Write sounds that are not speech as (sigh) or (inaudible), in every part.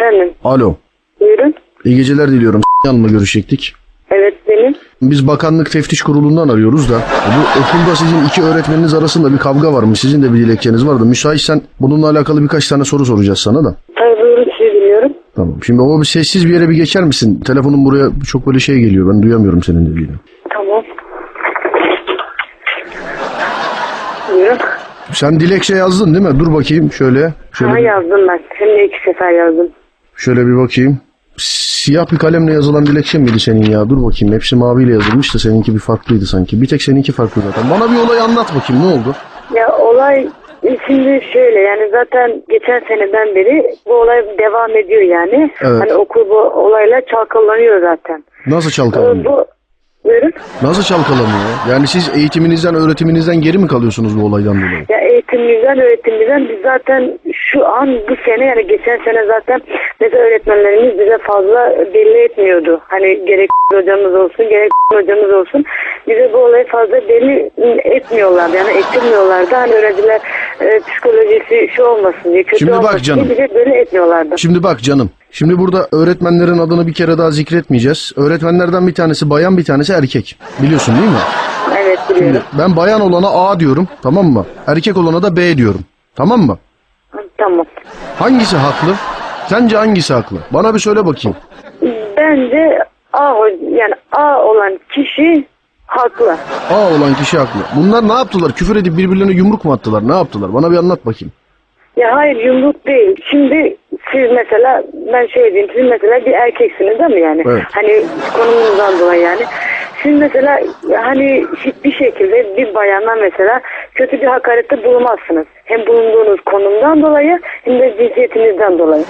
Efendim. Alo. Buyurun. İyi geceler diliyorum. Yanımla görüşecektik. Evet benim. Biz bakanlık teftiş kurulundan arıyoruz da bu okulda sizin iki öğretmeniniz arasında bir kavga varmış. Sizin de bir dilekçeniz vardı. Müsaitsen bununla alakalı birkaç tane soru soracağız sana da. Tabii buyurun sizi dinliyorum. Tamam. Şimdi o bir sessiz bir yere bir geçer misin? Telefonun buraya çok böyle şey geliyor. Ben duyamıyorum senin dediğini. Tamam. Buyurun. Sen dilekçe yazdın değil mi? Dur bakayım şöyle. Şöyle, Ha yazdım ben. Hem de iki sefer yazdım. Şöyle bir bakayım. Siyah bir kalemle yazılan dilekçe miydi senin ya? Dur bakayım. Hepsi maviyle yazılmış da seninki bir farklıydı sanki. Bir tek seninki farklı zaten. Bana bir olay anlat bakayım. Ne oldu? Ya olay şimdi şöyle yani zaten geçen seneden beri bu olay devam ediyor yani. Evet. Hani okul bu olayla çalkalanıyor zaten. Nasıl Ee, çalkalanıyor? bu buyurun. Nasıl çalkalanıyor? Yani siz eğitiminizden, öğretiminizden geri mi kalıyorsunuz bu olaydan dolayı? Ya eğitimimizden, öğretimimizden biz zaten şu an bu sene yani geçen sene zaten mesela öğretmenlerimiz bize fazla belli etmiyordu. Hani gerek hocamız olsun, gerek hocamız olsun. Bize bu olayı fazla belli etmiyorlardı. Yani ettirmiyorlardı. Hani öğrenciler e, psikolojisi şu olmasın diye, kötü Şimdi bak olmasın canım. diye bize belli etmiyorlardı. Şimdi bak canım. Şimdi burada öğretmenlerin adını bir kere daha zikretmeyeceğiz. Öğretmenlerden bir tanesi bayan bir tanesi erkek. Biliyorsun değil mi? Evet Şimdi biliyorum. ben bayan olana A diyorum tamam mı? Erkek olana da B diyorum. Tamam mı? Tamam. Hangisi haklı? Sence hangisi haklı? Bana bir söyle bakayım. Bence A yani A olan kişi haklı. A olan kişi haklı. Bunlar ne yaptılar? Küfür edip birbirlerine yumruk mu attılar? Ne yaptılar? Bana bir anlat bakayım. Ya hayır yumruk değil. Şimdi siz mesela ben şöyle diyeyim siz mesela bir erkeksiniz değil mi yani? Evet. Hani konumunuzdan dolayı yani. Siz mesela hani hiçbir şekilde bir bayana mesela kötü bir hakarette bulunmazsınız. Hem bulunduğunuz konumdan dolayı hem de cinsiyetinizden dolayı.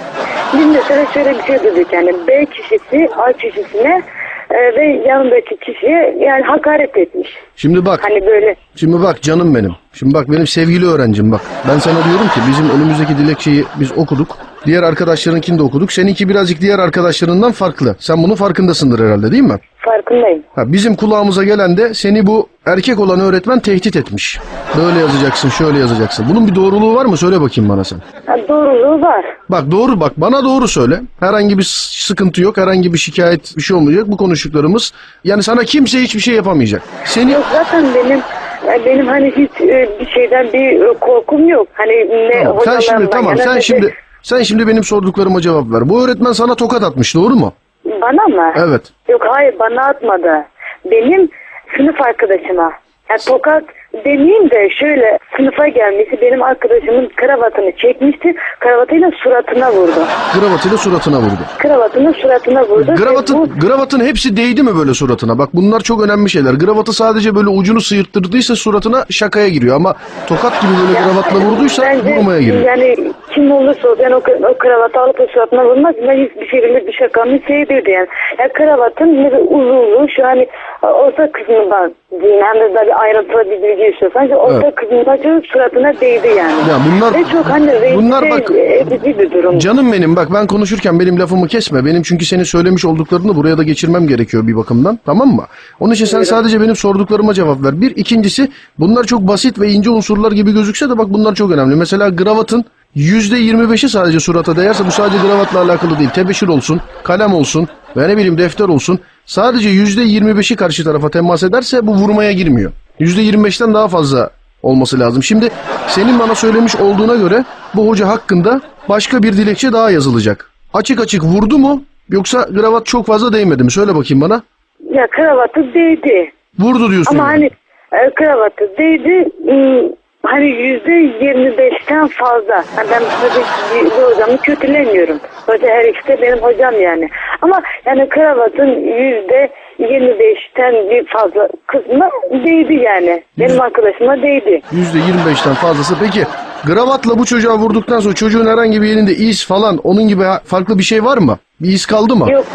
Biz mesela şöyle bir şey dedik yani B kişisi A kişisine e, ve yanındaki kişiye yani hakaret etmiş. Şimdi bak. Hani böyle Şimdi bak canım benim. Şimdi bak benim sevgili öğrencim bak. Ben sana diyorum ki bizim önümüzdeki dilekçeyi biz okuduk. Diğer arkadaşlarınkini de okuduk. Seninki birazcık diğer arkadaşlarından farklı. Sen bunun farkındasındır herhalde değil mi? farkındayım. Ha, bizim kulağımıza gelen de seni bu erkek olan öğretmen tehdit etmiş. Böyle yazacaksın, şöyle yazacaksın. Bunun bir doğruluğu var mı? Söyle bakayım bana sen. Ha, doğruluğu var. Bak doğru bak bana doğru söyle. Herhangi bir sıkıntı yok, herhangi bir şikayet bir şey olmayacak. Bu konuştuklarımız yani sana kimse hiçbir şey yapamayacak. Seni Yok zaten benim benim hani hiç e, bir şeyden bir e, korkum yok. Hani ne Tamam, sen şimdi hocalarımdan tamam yana sen ne de- şimdi sen şimdi benim sorduklarıma cevap ver. Bu öğretmen sana tokat atmış doğru mu? bana mı? Evet. Yok hayır bana atmadı. Benim sınıf arkadaşıma. Ya tokat demeyeyim de şöyle sınıfa gelmesi benim arkadaşımın kravatını çekmişti. Kravatıyla suratına vurdu. Kravatıyla suratına vurdu. Kravatını suratına vurdu. Ve bu- Gravatın, gravatın hepsi değdi mi böyle suratına? Bak bunlar çok önemli şeyler. Gravatı sadece böyle ucunu sıyırttırdıysa suratına şakaya giriyor. Ama tokat gibi böyle gravatla vurduysa Bence vurmaya giriyor. Yani kim olursa olsun yani o, o kravatı alıp o suratına vurmaz. Ben hiçbir şekilde bir şakanın şeydirdi yani. Ya kravatın ne de uzunluğu şu hani orta kısmından diyeyim hem de bir bir bilgi istiyorsan. işte Orta Evet. kısmından çok suratına değdi yani. Ya bunlar- Ve çok hani bunlar bak- edici bir durum. Canım benim bak ben konuşurken benim lafımı kesme. Benim çünkü senin söylemiş olduklarını buraya da geçirmem gerekiyor bir bakımdan. Tamam mı? Onun için sen sadece benim sorduklarıma cevap ver. Bir. ikincisi bunlar çok basit ve ince unsurlar gibi gözükse de bak bunlar çok önemli. Mesela gravatın %25'i sadece surata değerse bu sadece gravatla alakalı değil. Tebeşir olsun, kalem olsun ve ne bileyim defter olsun. Sadece %25'i karşı tarafa temas ederse bu vurmaya girmiyor. %25'ten daha fazla olması lazım. Şimdi senin bana söylemiş olduğuna göre bu hoca hakkında başka bir dilekçe daha yazılacak. Açık açık vurdu mu yoksa gravat çok fazla değmedi mi? Söyle bakayım bana. Ya kravatı değdi. Vurdu diyorsun. Ama yani. hani e, kravatı değdi. ım, Hani yüzde yirmi beşten fazla. Hani ben ki bu hocamı kötülemiyorum. Hoca her ikisi de benim hocam yani. Ama yani kravatın yüzde yirmi beşten bir fazla kısmı değdi yani. Benim arkadaşıma değdi. %25'ten fazlası. Peki gravatla bu çocuğa vurduktan sonra çocuğun herhangi bir yerinde iz falan onun gibi ha- farklı bir şey var mı? Bir iz kaldı mı? Yok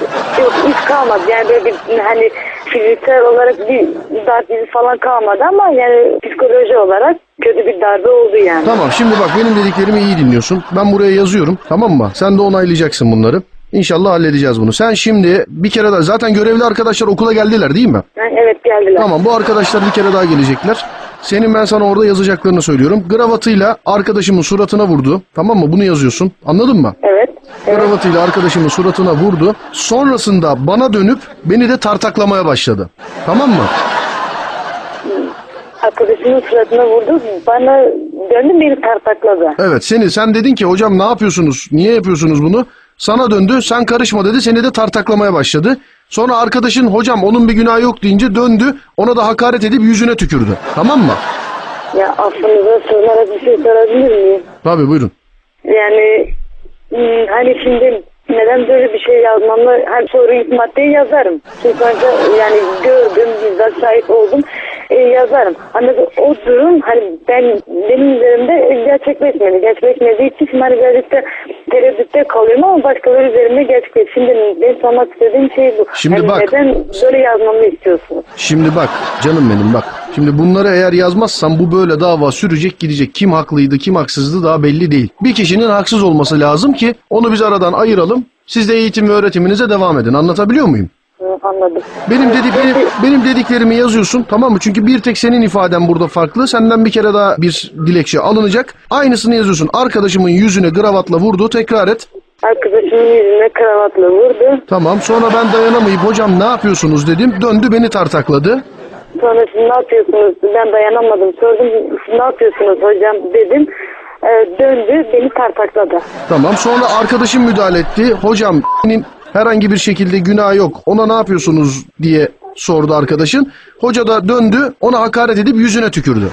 yok iz kalmadı. Yani böyle bir hani fiziksel olarak bir darp izi falan kalmadı ama yani psikoloji olarak kötü bir darbe oldu yani. Tamam şimdi bak benim dediklerimi iyi dinliyorsun. Ben buraya yazıyorum tamam mı? Sen de onaylayacaksın bunları. İnşallah halledeceğiz bunu. Sen şimdi bir kere daha zaten görevli arkadaşlar okula geldiler değil mi? Evet geldiler. Tamam bu arkadaşlar bir kere daha gelecekler. Senin ben sana orada yazacaklarını söylüyorum. Gravatıyla arkadaşımın suratına vurdu. Tamam mı? Bunu yazıyorsun. Anladın mı? Evet. Kravatıyla arkadaşımın suratına vurdu. Sonrasında bana dönüp beni de tartaklamaya başladı. Tamam mı? Arkadaşımın suratına vurdu. Bana döndü beni tartakladı. Evet seni sen dedin ki hocam ne yapıyorsunuz? Niye yapıyorsunuz bunu? Sana döndü sen karışma dedi seni de tartaklamaya başladı. Sonra arkadaşın hocam onun bir günahı yok deyince döndü ona da hakaret edip yüzüne tükürdü. Tamam mı? Ya affınıza sığınarak bir şey sorabilir miyim? Tabii buyurun. Yani hani şimdi neden böyle bir şey yazmamı hani soru ilk maddeyi yazarım. Çünkü önce yani gördüm, bizzat şahit oldum e, yazarım. Hani o durum hani ben benim üzerimde gerçekleşmedi. Gerçekleşmediği için hani da tereddütte kalıyorum ama başkaları üzerinde gerçekleşti. Şimdi benim sormak istediğim şey bu. Şimdi Hani bak. Neden böyle yazmamı istiyorsunuz? Şimdi bak canım benim bak. Şimdi bunları eğer yazmazsan bu böyle dava sürecek gidecek. Kim haklıydı kim haksızdı daha belli değil. Bir kişinin haksız olması lazım ki onu biz aradan ayıralım. Siz de eğitim ve öğretiminize devam edin. Anlatabiliyor muyum? Anladım. Benim benim, benim dediklerimi yazıyorsun tamam mı? Çünkü bir tek senin ifaden burada farklı. Senden bir kere daha bir dilekçe alınacak. Aynısını yazıyorsun. Arkadaşımın yüzüne gravatla vurdu. Tekrar et. Arkadaşımın yüzüne kravatla vurdu. Tamam. Sonra ben dayanamayıp hocam ne yapıyorsunuz dedim. Döndü beni tartakladı. Sonra siz ne yapıyorsunuz? Ben dayanamadım. Sordum siz ne yapıyorsunuz hocam dedim. Ee, döndü beni tartakladı. Tamam. Sonra arkadaşım müdahale etti. Hocam benim herhangi bir şekilde günah yok. Ona ne yapıyorsunuz diye sordu arkadaşın. Hoca da döndü. Ona hakaret edip yüzüne tükürdü.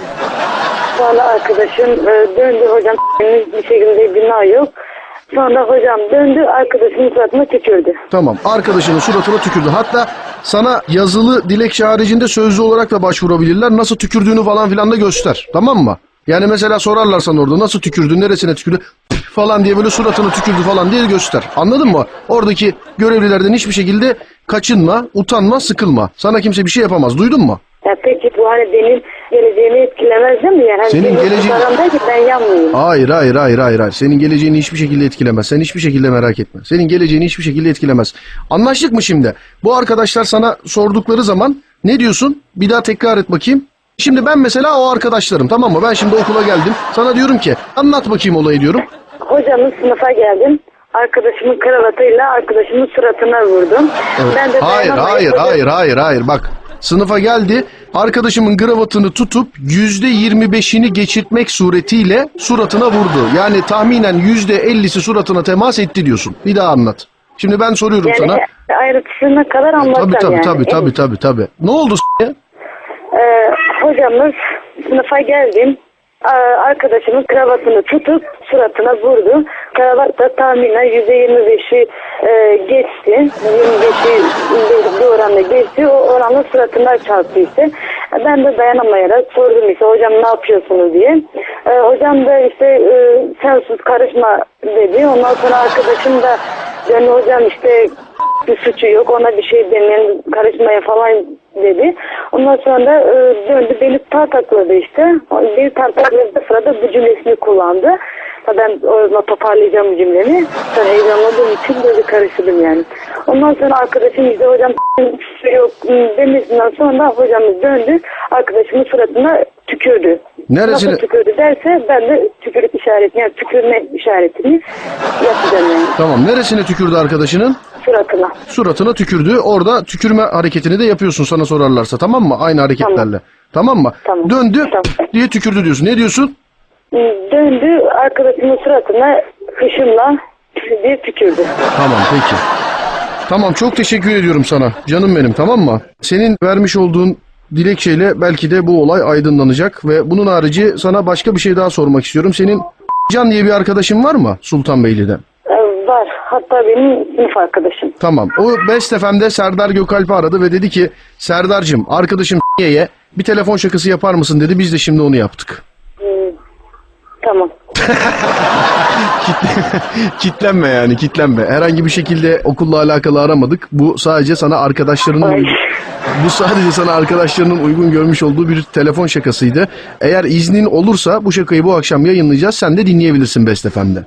Sonra arkadaşım e, döndü hocam bir şekilde günah yok. Sonra hocam döndü arkadaşımın suratına tükürdü. Tamam. Arkadaşının suratına tükürdü. Hatta sana yazılı dilekçe haricinde sözlü olarak da başvurabilirler. Nasıl tükürdüğünü falan filan da göster. Tamam mı? Yani mesela sorarlar sana orada nasıl tükürdü, neresine tükürdü falan diye böyle suratına tükürdü falan diye göster. Anladın mı? Oradaki görevlilerden hiçbir şekilde kaçınma, utanma, sıkılma. Sana kimse bir şey yapamaz. Duydun mu? Ya peki bu hani benim geleceğimi etkilemez değil mi? Yani Senin geleceğin- ki ben yanmayayım. Hayır, hayır, hayır, hayır, hayır. Senin geleceğini hiçbir şekilde etkilemez. Sen hiçbir şekilde merak etme. Senin geleceğini hiçbir şekilde etkilemez. Anlaştık mı şimdi? Bu arkadaşlar sana sordukları zaman ne diyorsun? Bir daha tekrar et bakayım. Şimdi ben mesela o arkadaşlarım tamam mı? Ben şimdi okula geldim. Sana diyorum ki anlat bakayım olayı diyorum. Hocamın sınıfa geldim. Arkadaşımın kravatıyla arkadaşımın suratına vurdum. Ben de Hayır, hayır, hocam- hayır, hayır, hayır. Bak sınıfa geldi. Arkadaşımın gravatını tutup yüzde yirmi beşini geçirtmek suretiyle suratına vurdu. Yani tahminen yüzde ellisi suratına temas etti diyorsun. Bir daha anlat. Şimdi ben soruyorum Yani sana. ayrıntısına kadar anlatacağım Tabii tabii yani. tabii tabii tabii tabii. Ne oldu s***ye? Ee, hocamız sınıfa geldim. Aa, Arkadaşımın kravatını tutup suratına vurdu. Kravat da tahminen %25'i e, geçti. 25'i bir oranla geçti. O oranla suratına çarptı işte. Ben de dayanamayarak sordum işte hocam ne yapıyorsunuz diye. Ee, hocam da işte e, sen sus karışma dedi. Ondan sonra arkadaşım da ben hocam işte bir suçu yok ona bir şey demeyin karışmaya falan dedi. Ondan sonra da e, döndü beni tartakladı işte. Beni tartakladığı sırada bu cümlesini kullandı. Ben orada toparlayacağım bu cümlemi. Sonra heyecanladığım için böyle karıştırdım yani. Ondan sonra arkadaşım işte hocam suçu yok demesinden sonra hocamız döndü. Arkadaşımın suratına tükürdü. Neresine? Nasıl tükürdü derse ben de tükürük işaretini yani tükürme işaretini yapacağım yani Tamam. Neresine tükürdü arkadaşının? Suratına. Suratına tükürdü. Orada tükürme hareketini de yapıyorsun sana sorarlarsa tamam mı? Aynı hareketlerle. Tamam, mı? Tamam. Döndü Tamam. diye tükürdü diyorsun. Ne diyorsun? Döndü arkadaşımın suratına hışımla diye tükürdü. Tamam peki. Tamam çok teşekkür ediyorum sana. Canım benim tamam mı? Senin vermiş olduğun dilekçeyle belki de bu olay aydınlanacak ve bunun harici sana başka bir şey daha sormak istiyorum. Senin Can diye bir arkadaşın var mı Sultanbeyli'de? Var. Hatta benim sınıf arkadaşım. Tamam. O Best FM'de Serdar Gökalp'i aradı ve dedi ki Serdar'cığım arkadaşım ye bir telefon şakası yapar mısın dedi. Biz de şimdi onu yaptık. Tamam. (laughs) (laughs) kitlenme yani kitlenme. Herhangi bir şekilde okulla alakalı aramadık. Bu sadece sana arkadaşlarının Ay. bu sadece sana arkadaşlarının uygun görmüş olduğu bir telefon şakasıydı. Eğer iznin olursa bu şakayı bu akşam yayınlayacağız. Sen de dinleyebilirsin Best FM'de.